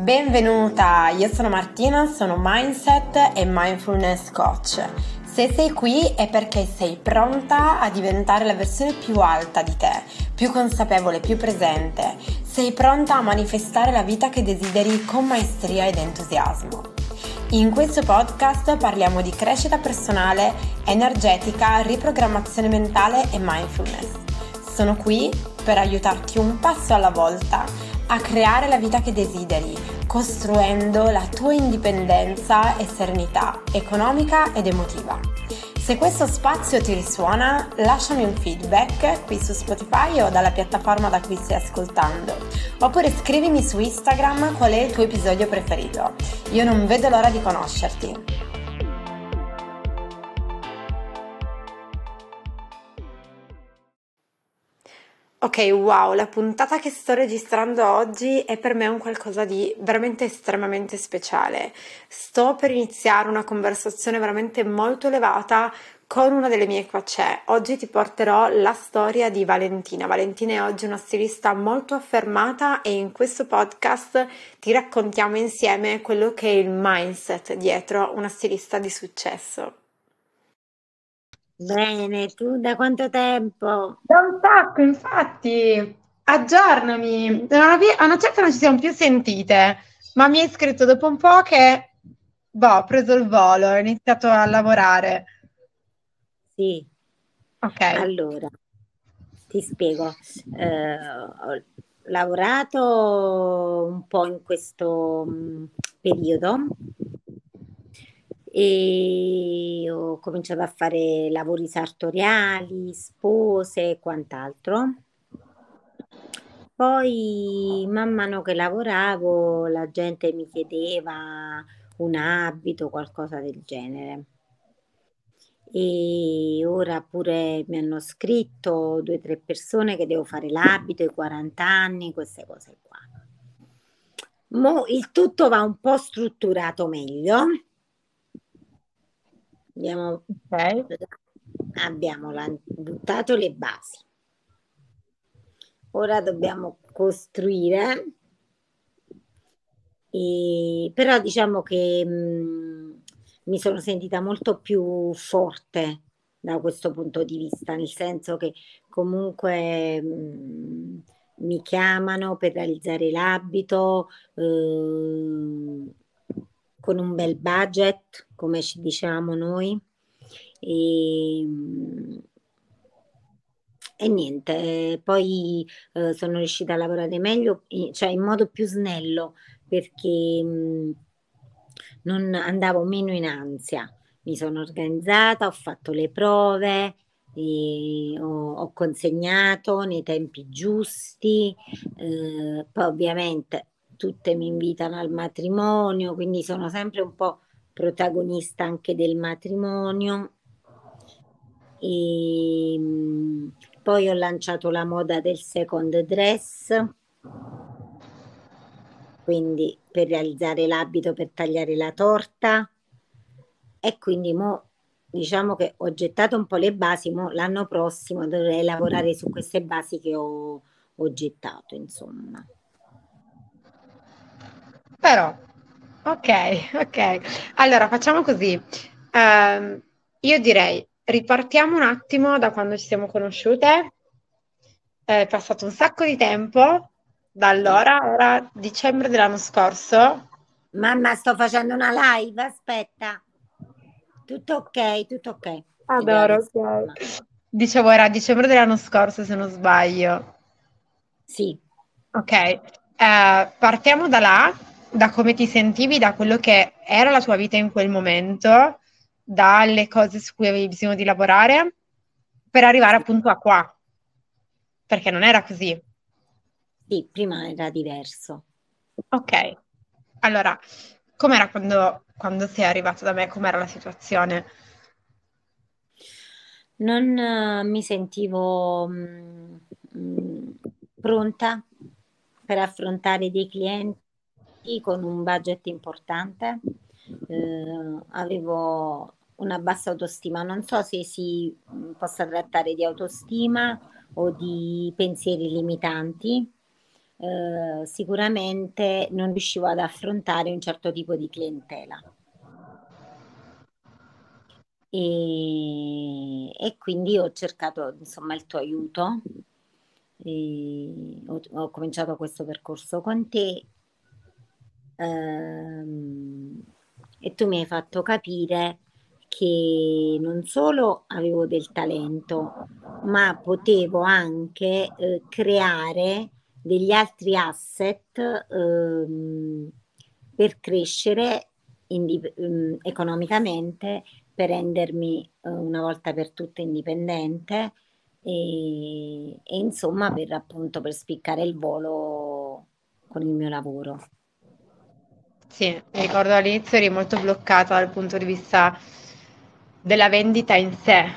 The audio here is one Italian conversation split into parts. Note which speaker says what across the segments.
Speaker 1: Benvenuta, io sono Martina, sono Mindset e Mindfulness Coach. Se sei qui è perché sei pronta a diventare la versione più alta di te, più consapevole, più presente. Sei pronta a manifestare la vita che desideri con maestria ed entusiasmo. In questo podcast parliamo di crescita personale, energetica, riprogrammazione mentale e mindfulness. Sono qui per aiutarti un passo alla volta a creare la vita che desideri, costruendo la tua indipendenza e serenità economica ed emotiva. Se questo spazio ti risuona, lasciami un feedback qui su Spotify o dalla piattaforma da cui stai ascoltando, oppure scrivimi su Instagram qual è il tuo episodio preferito. Io non vedo l'ora di conoscerti. Ok, wow, la puntata che sto registrando oggi è per me un qualcosa di veramente estremamente speciale. Sto per iniziare una conversazione veramente molto elevata con una delle mie coacce. Oggi ti porterò la storia di Valentina. Valentina è oggi una stilista molto affermata e in questo podcast ti raccontiamo insieme quello che è il mindset dietro una stilista di successo.
Speaker 2: Bene, tu da quanto tempo?
Speaker 1: Da un sacco, infatti, aggiornami. A una certa non ci siamo più sentite, ma mi hai scritto dopo un po' che boh, ho preso il volo, ho iniziato a lavorare.
Speaker 2: Sì. Ok. Allora, ti spiego. Eh, ho lavorato un po' in questo mm, periodo e ho cominciato a fare lavori sartoriali, spose e quant'altro. Poi, man mano che lavoravo, la gente mi chiedeva un abito, qualcosa del genere. E ora pure mi hanno scritto due o tre persone che devo fare l'abito, i 40 anni, queste cose qua. Mo il tutto va un po' strutturato meglio Abbiamo, okay. abbiamo buttato le basi. Ora dobbiamo costruire, e, però diciamo che mh, mm, mi sono sentita molto più forte da questo punto di vista, nel senso che comunque mh, mm, mi chiamano per realizzare l'abito eh, con un bel budget come ci diciamo noi. E, e niente, poi eh, sono riuscita a lavorare meglio, cioè in modo più snello, perché mh, non andavo meno in ansia. Mi sono organizzata, ho fatto le prove, ho, ho, consegnato nei tempi giusti, eh, poi ovviamente tutte mi invitano al matrimonio, quindi sono sempre un po' protagonista anche del matrimonio. E mm, poi ho lanciato la moda del second dress, quindi per realizzare l'abito per tagliare la torta. E quindi mo diciamo che ho gettato un po' le basi, mo l'anno prossimo dovrei lavorare su queste basi che ho, ho gettato, insomma.
Speaker 1: Però Ok, ok. Allora facciamo così. Ehm, io direi ripartiamo un attimo da quando ci siamo conosciute. È passato un sacco di tempo da allora, era dicembre dell'anno scorso.
Speaker 2: Mamma, sto facendo una live, aspetta. Tutto ok, tutto ok.
Speaker 1: Adoro, ok. Dicevo, era dicembre dell'anno scorso, se non sbaglio.
Speaker 2: Sì.
Speaker 1: Ok, eh, partiamo da là da come ti sentivi, da quello che era la tua vita in quel momento, dalle cose su cui avevi bisogno di lavorare, per arrivare appunto a qua. Perché non era così.
Speaker 2: Sì, prima era diverso.
Speaker 1: Ok, allora, com'era quando, quando sei arrivato da me? Com'era la situazione?
Speaker 2: Non uh, mi sentivo mh, mm, mh, mm, pronta per affrontare dei clienti con un budget importante, eh, avevo una bassa autostima, non so se si possa trattare di autostima o di pensieri limitanti, eh, sicuramente non riuscivo ad affrontare un certo tipo di clientela. E, e quindi ho cercato insomma il tuo aiuto. Ho, ho, cominciato questo percorso con te ehm, e tu mi hai fatto capire che non solo avevo del talento, ma potevo anche eh, creare degli altri asset ehm, per crescere indip- ehm, economicamente, per rendermi eh, una volta per tutte indipendente e, e insomma per appunto per spiccare il volo con il mio lavoro.
Speaker 1: Sì, mi ricordo all'inizio eri molto bloccata dal punto di vista della vendita in sé,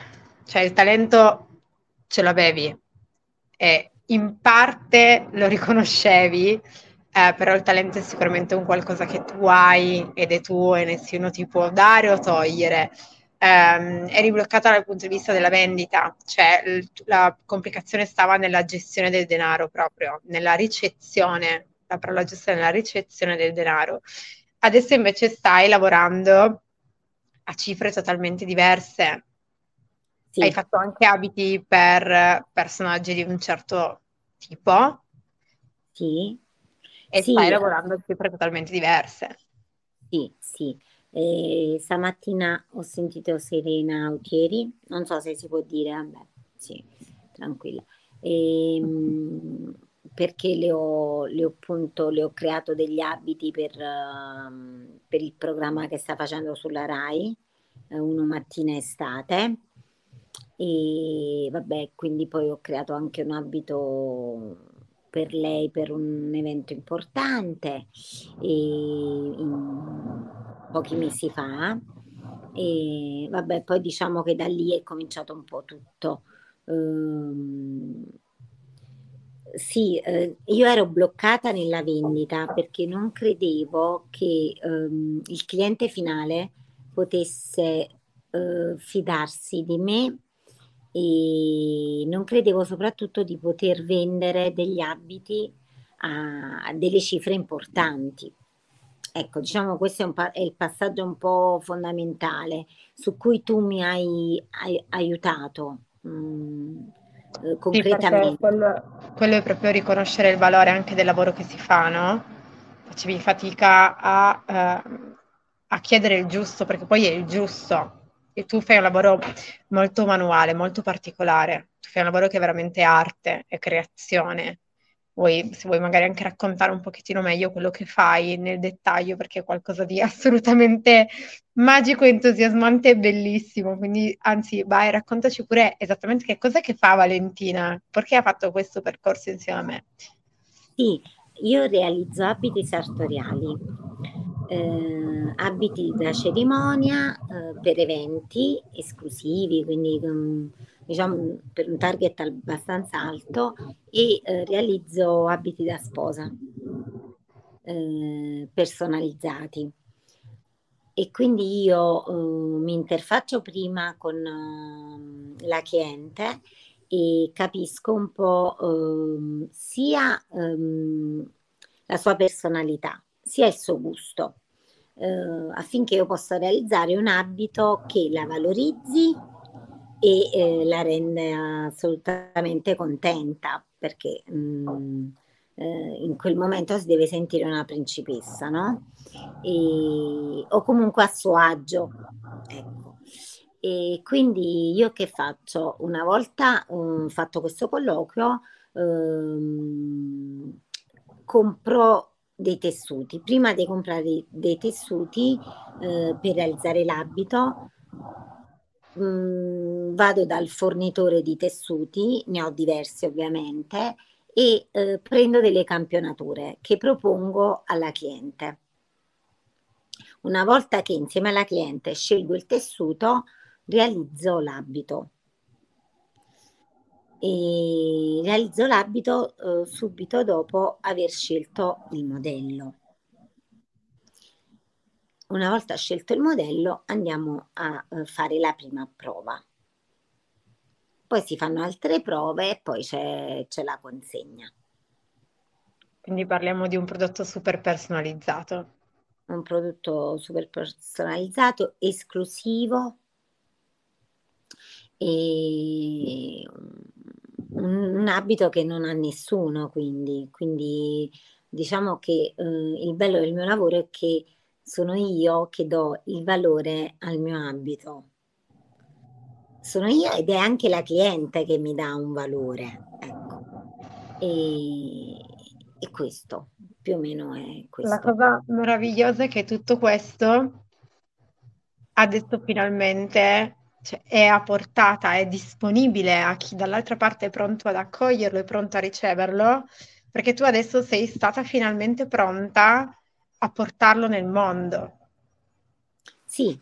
Speaker 1: cioè il talento ce l'avevi e in parte lo riconoscevi, eh, però il talento è sicuramente un qualcosa che tu hai ed è tuo e nessuno ti può dare o togliere. Um, eri bloccata dal punto di vista della vendita, cioè l- la complicazione stava nella gestione del denaro proprio, nella ricezione, la parola giusta è nella ricezione del denaro. Adesso invece stai lavorando a cifre totalmente diverse. Sì. Hai fatto anche abiti per personaggi di un certo tipo.
Speaker 2: Sì.
Speaker 1: E sì. stai lavorando a cifre totalmente diverse.
Speaker 2: Sì, sì. Eh, stamattina ho sentito Serena Autieri, non so se si può dire, vabbè, sì, tranquilla. E, ehm, perché le ho, le ho, appunto, le ho creato degli abiti per, uh, per, il programma che sta facendo sulla RAI, uh, uno mattina estate. E vabbè, quindi poi ho creato anche un abito per lei per un evento importante pochi mesi fa. E vabbè, poi diciamo che da lì è cominciato un po' tutto. Um, sì, eh, io ero bloccata nella vendita perché non credevo che ehm, il cliente finale potesse eh, fidarsi di me e non credevo soprattutto di poter vendere degli abiti a, delle cifre importanti. Ecco, diciamo questo è, un pa- è, il passaggio un po' fondamentale su cui tu mi hai, hai aiutato. Mm eh, concretamente. Sì,
Speaker 1: quello, quello, è proprio riconoscere il valore anche del lavoro che si fa, no? Facevi fatica a, eh, a chiedere il giusto, perché poi è il giusto. E tu fai un lavoro molto manuale, molto particolare. Tu fai un lavoro che è veramente arte e creazione vuoi, se vuoi magari anche raccontare un pochettino meglio quello che fai nel dettaglio, perché è qualcosa di assolutamente magico, entusiasmante e bellissimo. Quindi, anzi, vai, raccontaci pure esattamente che cosa che fa Valentina, perché ha fatto questo percorso insieme a me.
Speaker 2: Sì, io realizzo abiti sartoriali, eh, abiti da cerimonia eh, per eventi esclusivi, quindi um, diciamo per un target abbastanza alto e eh, realizzo abiti da sposa eh, personalizzati. E quindi io eh, mi interfaccio prima con uh, la cliente e capisco un po' uh, sia um, la sua personalità sia il suo gusto uh, affinché io possa realizzare un abito che la valorizzi e eh, la rende assolutamente contenta perché mh, mm, eh, in quel momento si deve sentire una principessa, no? E, o comunque a suo agio. Ecco. E quindi io che faccio? Una volta um, fatto questo colloquio, um, compro dei tessuti. Prima di comprare dei tessuti eh, per realizzare l'abito, mh, vado dal fornitore di tessuti, ne ho diversi ovviamente, e eh, prendo delle campionature che propongo alla cliente. Una volta che insieme alla cliente scelgo il tessuto, realizzo l'abito. E realizzo l'abito eh, subito dopo aver scelto il modello. Una volta scelto il modello andiamo a eh, fare la prima prova. Poi si fanno altre prove e poi c'è, c'è la consegna.
Speaker 1: Quindi parliamo di un prodotto super personalizzato.
Speaker 2: Un prodotto super personalizzato, esclusivo e un, abito che non ha nessuno, quindi, quindi diciamo che eh, il bello del mio lavoro è che sono io che do il valore al mio abito. Sono io ed è anche la cliente che mi dà un valore. Ecco. E, e questo più o meno è questo.
Speaker 1: La cosa meravigliosa è che tutto questo adesso finalmente cioè, è a portata, è disponibile a chi dall'altra parte è pronto ad accoglierlo, è pronto a riceverlo, perché tu adesso sei stata finalmente pronta a portarlo nel mondo.
Speaker 2: Sì,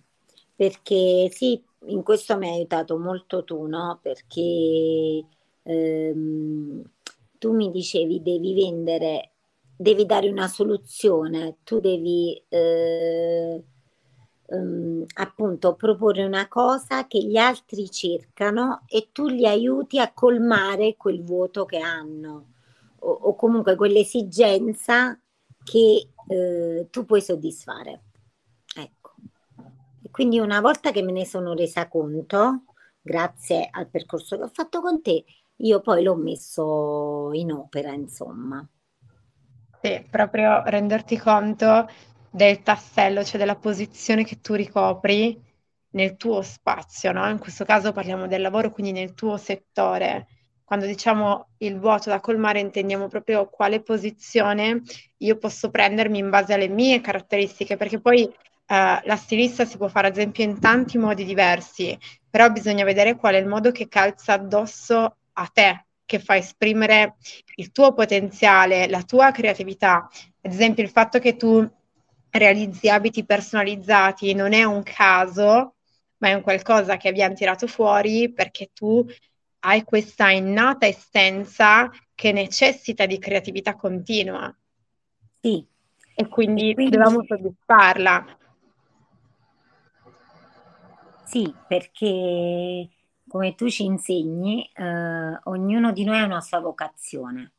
Speaker 2: perché sì, in questo mi hai aiutato molto tu, no? Perché ehm, tu mi dicevi devi vendere, devi dare una soluzione, tu devi eh, ehm, appunto proporre una cosa che gli altri cercano e tu li aiuti a colmare quel vuoto che hanno o, o comunque quell'esigenza che eh, tu puoi soddisfare. Ecco. E quindi una volta che me ne sono resa conto, grazie al percorso che ho fatto con te, io poi l'ho messo in opera, insomma.
Speaker 1: Sì, proprio renderti conto del tassello, cioè della posizione che tu ricopri nel tuo spazio, no? In questo caso parliamo del lavoro, quindi nel tuo settore. Quando diciamo il vuoto da colmare intendiamo proprio quale posizione io posso prendermi in base alle mie caratteristiche, perché poi eh, la stilista si può fare ad esempio in tanti modi diversi, però bisogna vedere qual è il modo che calza addosso a te, che fa esprimere il tuo potenziale, la tua creatività. Ad esempio il fatto che tu realizzi abiti personalizzati non è un caso, ma è un qualcosa che abbiamo tirato fuori perché tu hai questa innata essenza che necessita di creatività continua.
Speaker 2: Sì.
Speaker 1: E quindi, e quindi... dovevamo soddisfarla.
Speaker 2: Sì, perché come tu ci insegni, eh, ognuno di noi ha una sua vocazione.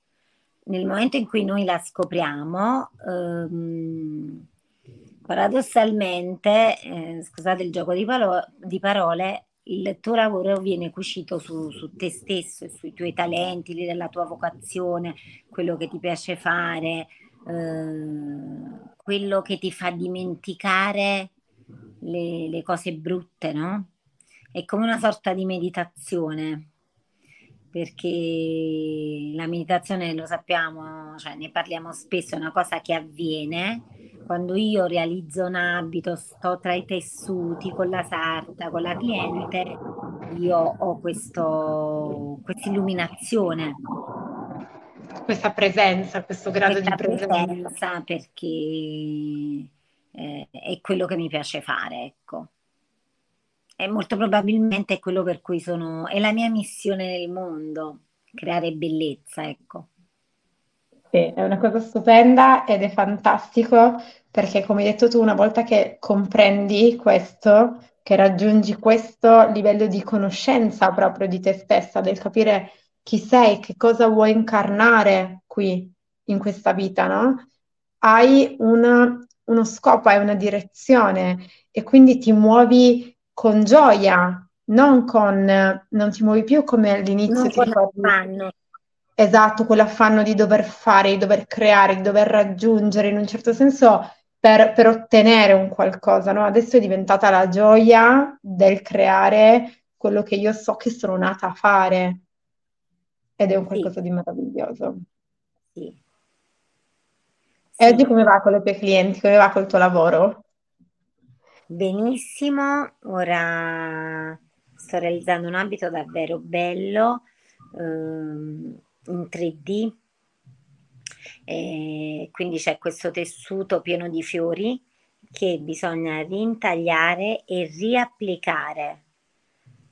Speaker 2: Nel momento in cui noi la scopriamo, ehm, paradossalmente, eh, scusate il gioco di, palo- di, parole, il tuo lavoro viene cucito su, su, te stesso sui tuoi talenti, della tua vocazione, quello che ti piace fare, eh, quello che ti fa dimenticare le, le cose brutte, no? È come una sorta di meditazione perché la meditazione lo sappiamo, cioè ne parliamo spesso, è una cosa che avviene quando io realizzo un abito, sto tra i tessuti con la sarta, con la cliente, io ho questa illuminazione.
Speaker 1: Questa presenza, questo grado questa di presenza. presenza
Speaker 2: perché eh, è quello che mi piace fare, ecco. E molto probabilmente è quello per cui sono, è la mia missione nel mondo, creare bellezza, ecco.
Speaker 1: Sì, è una cosa stupenda ed è fantastico perché, come hai detto tu, una volta che comprendi questo, che raggiungi questo livello di conoscenza proprio di te stessa, del capire chi sei, che cosa vuoi incarnare qui in questa vita, no? Hai una, uno scopo, hai una direzione e quindi ti muovi con gioia, non con, non ti muovi più come all'inizio non ti. Esatto, quell'affanno di dover fare, di dover creare, di dover raggiungere in un certo senso per, per ottenere un qualcosa, no? Adesso è diventata la gioia del creare quello che io so che sono nata a fare ed è un qualcosa sì. di meraviglioso. Sì. E oggi come va con le tue clienti? Come va col tuo lavoro?
Speaker 2: Benissimo, ora sto realizzando un abito davvero bello ehm, in 3D e quindi c'è questo tessuto pieno di fiori che bisogna rintagliare e riapplicare.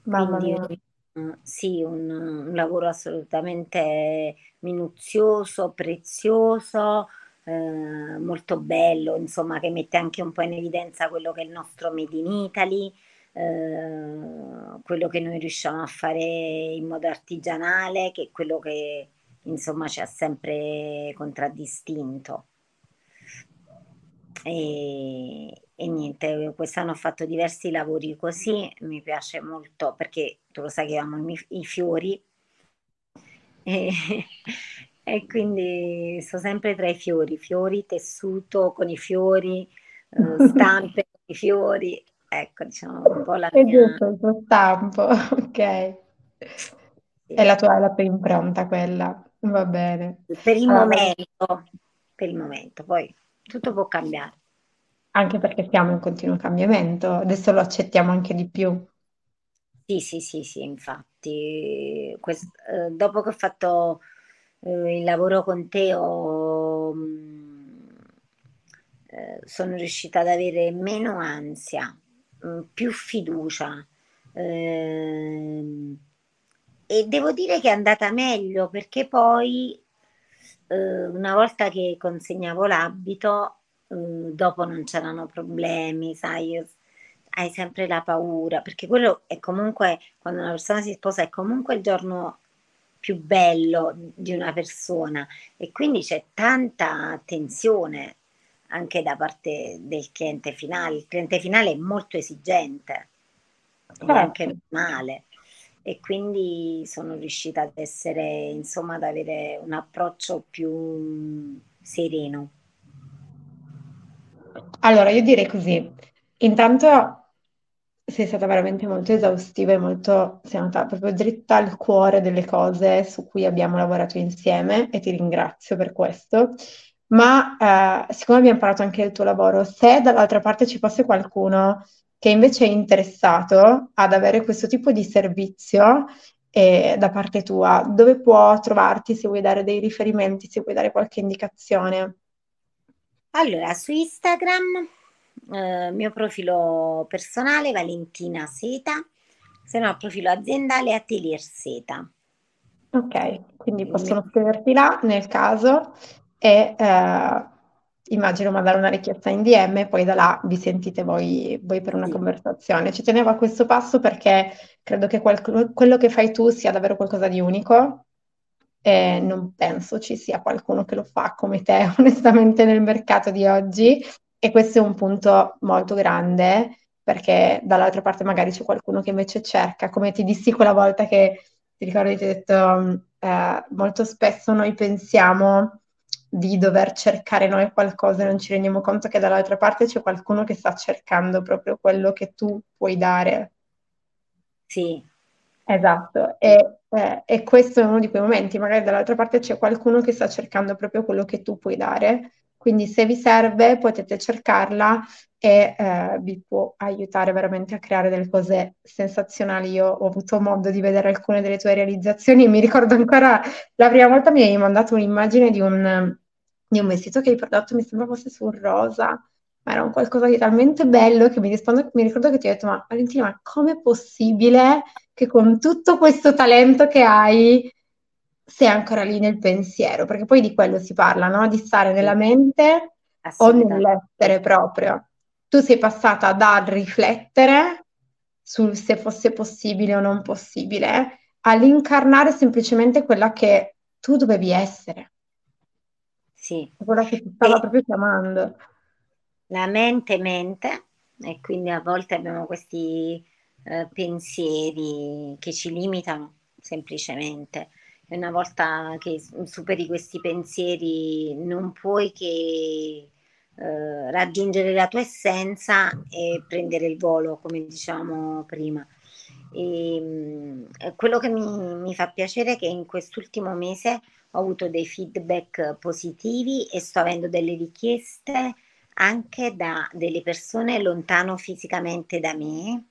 Speaker 1: Mamma quindi,
Speaker 2: mia. sì, un, un, lavoro assolutamente minuzioso, prezioso, eh, molto bello, insomma, che mette anche un po' in evidenza quello che è il nostro Made in Italy. Eh, quello che noi riusciamo a fare in modo artigianale, che è quello che insomma ci ha sempre contraddistinto. E, e niente, quest'anno ho fatto diversi lavori così, mi piace molto perché tu lo sai che amo i, i fiori e, e, quindi sto sempre tra i fiori, fiori, tessuto con i fiori, eh, stampe con i fiori, ecco diciamo un po' la
Speaker 1: È
Speaker 2: mia...
Speaker 1: giusto il tuo stampo, ok. È la tua, la impronta quella, va bene.
Speaker 2: Per il
Speaker 1: Allora,
Speaker 2: momento, per il momento, poi tutto può cambiare.
Speaker 1: anche perché siamo in continuo cambiamento, adesso lo accettiamo anche di più.
Speaker 2: Sì, sì, sì, sì, infatti, quest- eh, dopo che ho fatto eh, il lavoro con te, ho, mm, eh, sono riuscita ad avere meno ansia, mm, più fiducia. ehm, e devo dire che è andata meglio perché poi, eh, una volta che consegnavo l'abito, eh, dopo non c'erano problemi, sai, hai sempre la paura, perché quello è comunque, quando una persona si sposa, è comunque il giorno più bello di una persona e quindi c'è tanta attenzione anche da parte del cliente finale. Il cliente finale è molto esigente ed è anche
Speaker 1: Certo.
Speaker 2: normale e quindi sono riuscita ad essere, insomma, ad avere un approccio più sereno.
Speaker 1: Allora, io direi così. Intanto sei stata veramente molto esaustiva e molto, sei andata proprio dritta al cuore delle cose su cui abbiamo lavorato insieme e ti ringrazio per questo. Ma eh, siccome abbiamo parlato anche del tuo lavoro, se dall'altra parte ci fosse qualcuno che invece è interessato ad avere questo tipo di servizio eh, da parte tua, dove può trovarti? Se vuoi dare dei riferimenti, se vuoi dare qualche indicazione.
Speaker 2: Allora, su Instagram, eh, mio profilo personale Valentina Seta, se no il profilo aziendale Atelier Seta.
Speaker 1: Ok, quindi possono scriverti là nel caso e eh, immagino mandare una richiesta in DM e poi da là vi sentite voi, voi per una
Speaker 2: Sì,
Speaker 1: conversazione. Ci tenevo a questo passo perché credo che qualc- quello che fai tu sia davvero qualcosa di unico e non penso ci sia qualcuno che lo fa come te, onestamente, nel mercato di oggi. E questo è un punto molto grande perché dall'altra parte magari c'è qualcuno che invece cerca, come ti dissi quella volta che ti ricordi, ti ho detto, mh, eh, molto spesso noi pensiamo di dover cercare noi qualcosa e non ci rendiamo conto che dall'altra parte c'è qualcuno che sta cercando proprio quello che tu puoi dare.
Speaker 2: sì,
Speaker 1: Esatto, e, eh, e questo è uno di quei momenti, magari dall'altra parte c'è qualcuno che sta cercando proprio quello che tu puoi dare, quindi se vi serve potete cercarla e eh, vi può aiutare veramente a creare delle cose sensazionali. Io ho avuto modo di vedere alcune delle tue realizzazioni e mi ricordo ancora la prima volta mi hai mandato un'immagine di un, di un vestito che hai prodotto, mi sembra fosse su un rosa, ma era un qualcosa di talmente bello che mi rispondo- mi ricordo che ti ho detto, ma Valentina, ma com'è possibile? che con tutto questo talento che hai sei ancora lì nel pensiero, perché poi di quello si parla, no? Di stare nella mente o nell'essere proprio. Tu sei passata dal riflettere sul se fosse possibile o non possibile, all'incarnare semplicemente quella che tu dovevi essere,
Speaker 2: Sì.
Speaker 1: quella che ti stava
Speaker 2: E
Speaker 1: proprio chiamando.
Speaker 2: la mente mente e quindi a volte abbiamo questi eh, pensieri che ci limitano semplicemente. Una volta che superi questi pensieri non puoi che eh, raggiungere la tua essenza e prendere il volo, come dicevamo prima. E, mh, quello che mi, mi fa piacere è che in quest'ultimo mese ho avuto dei feedback positivi e sto avendo delle richieste anche da delle persone lontano fisicamente da me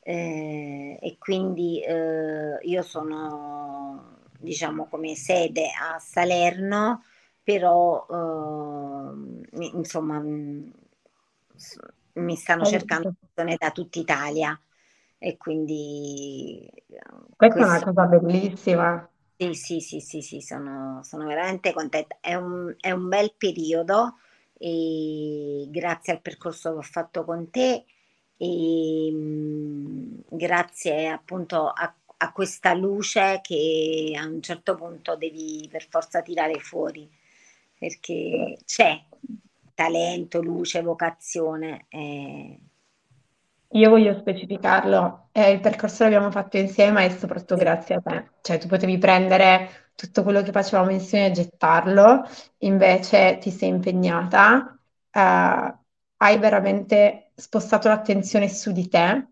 Speaker 2: eh, e quindi eh, io sono diciamo come sede a Salerno, però eh, insomma s- mi stanno cercando persone da tutta Italia e quindi eh,
Speaker 1: Questa è una
Speaker 2: questo
Speaker 1: cosa bellissima.
Speaker 2: sì, sì, sì, sì, sì, sono, sono veramente contenta. È un, è un bel periodo e grazie al percorso che ho fatto con te e mh, grazie appunto a, ha questa luce che a un certo punto devi per forza tirare fuori, perché c'è talento, luce, vocazione. Eh.
Speaker 1: Io voglio specificarlo, eh, il percorso l'abbiamo fatto insieme, è soprattutto grazie a te. Cioè, tu potevi prendere tutto quello che facevamo insieme e gettarlo, invece ti sei impegnata, eh, hai veramente spostato l'attenzione su di te,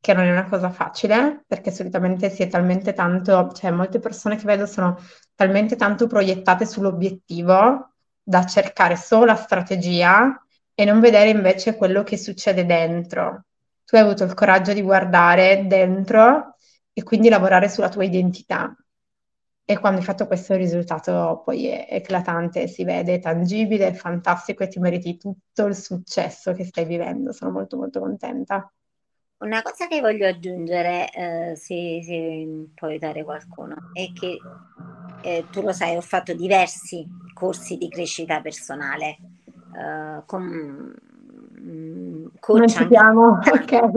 Speaker 1: che non è una cosa facile, perché solitamente si è talmente tanto, cioè molte persone che vedo sono talmente tanto proiettate sull'obiettivo da cercare solo la strategia e non vedere invece quello che succede dentro. Tu hai avuto il coraggio di guardare dentro e quindi lavorare sulla tua identità. E quando hai fatto questo risultato poi è eclatante, si vede, è tangibile, è fantastico e ti meriti tutto il successo che stai vivendo. Sono molto molto contenta.
Speaker 2: Una cosa che voglio aggiungere, eh, se, se può aiutare qualcuno, è che eh, tu lo sai, ho fatto diversi corsi di crescita personale eh, con
Speaker 1: mm, coach. Non citiamo,
Speaker 2: anche, ok.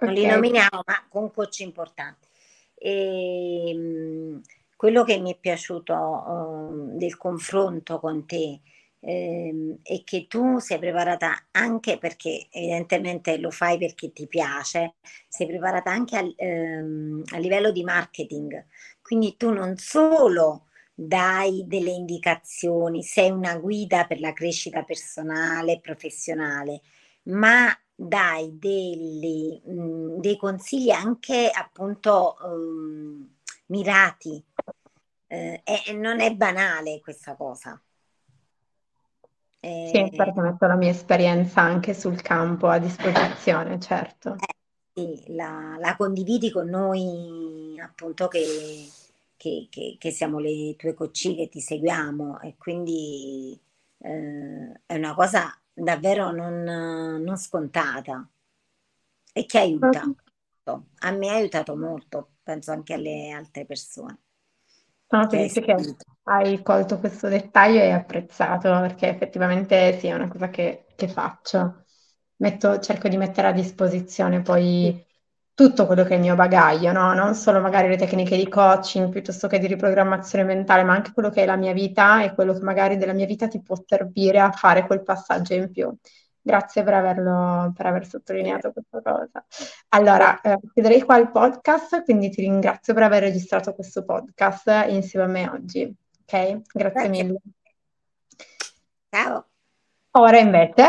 Speaker 2: Non okay. li nominiamo, ma con coach importanti. E, mh, mm, quello che mi è piaciuto uh, del confronto con te ehm, è che tu sei preparata anche perché evidentemente lo fai perché ti piace, sei preparata anche al, ehm, a livello di marketing. Quindi tu non solo dai delle indicazioni, sei una guida per la crescita personale e professionale, ma dai dei, mh, dei consigli anche appunto um, mirati. Eh, e non è banale questa cosa.
Speaker 1: Sì, perché metto la mia esperienza anche sul campo a disposizione, certo.
Speaker 2: Eh, sì, la, la condividi con noi appunto che che, che, che siamo le tue coccine che ti seguiamo e quindi eh, è una cosa davvero non, non, scontata e che aiuta. A me ha aiutato molto, penso anche alle altre persone.
Speaker 1: Sono felice che hai colto questo dettaglio e apprezzato perché effettivamente sì, è una cosa che, che faccio. Metto, cerco di mettere a disposizione poi tutto quello che è il mio bagaglio, no? Non solo magari le tecniche di coaching piuttosto che di riprogrammazione mentale, ma anche quello che è la mia vita e quello che magari della mia vita ti può servire a fare quel passaggio in più. Grazie per, averlo, per aver sottolineato questa cosa. Allora, eh, chiuderei qua il podcast, quindi ti ringrazio per aver registrato questo podcast insieme a me oggi. Ok? Grazie, Grazie. mille.
Speaker 2: Ciao.
Speaker 1: Ora invece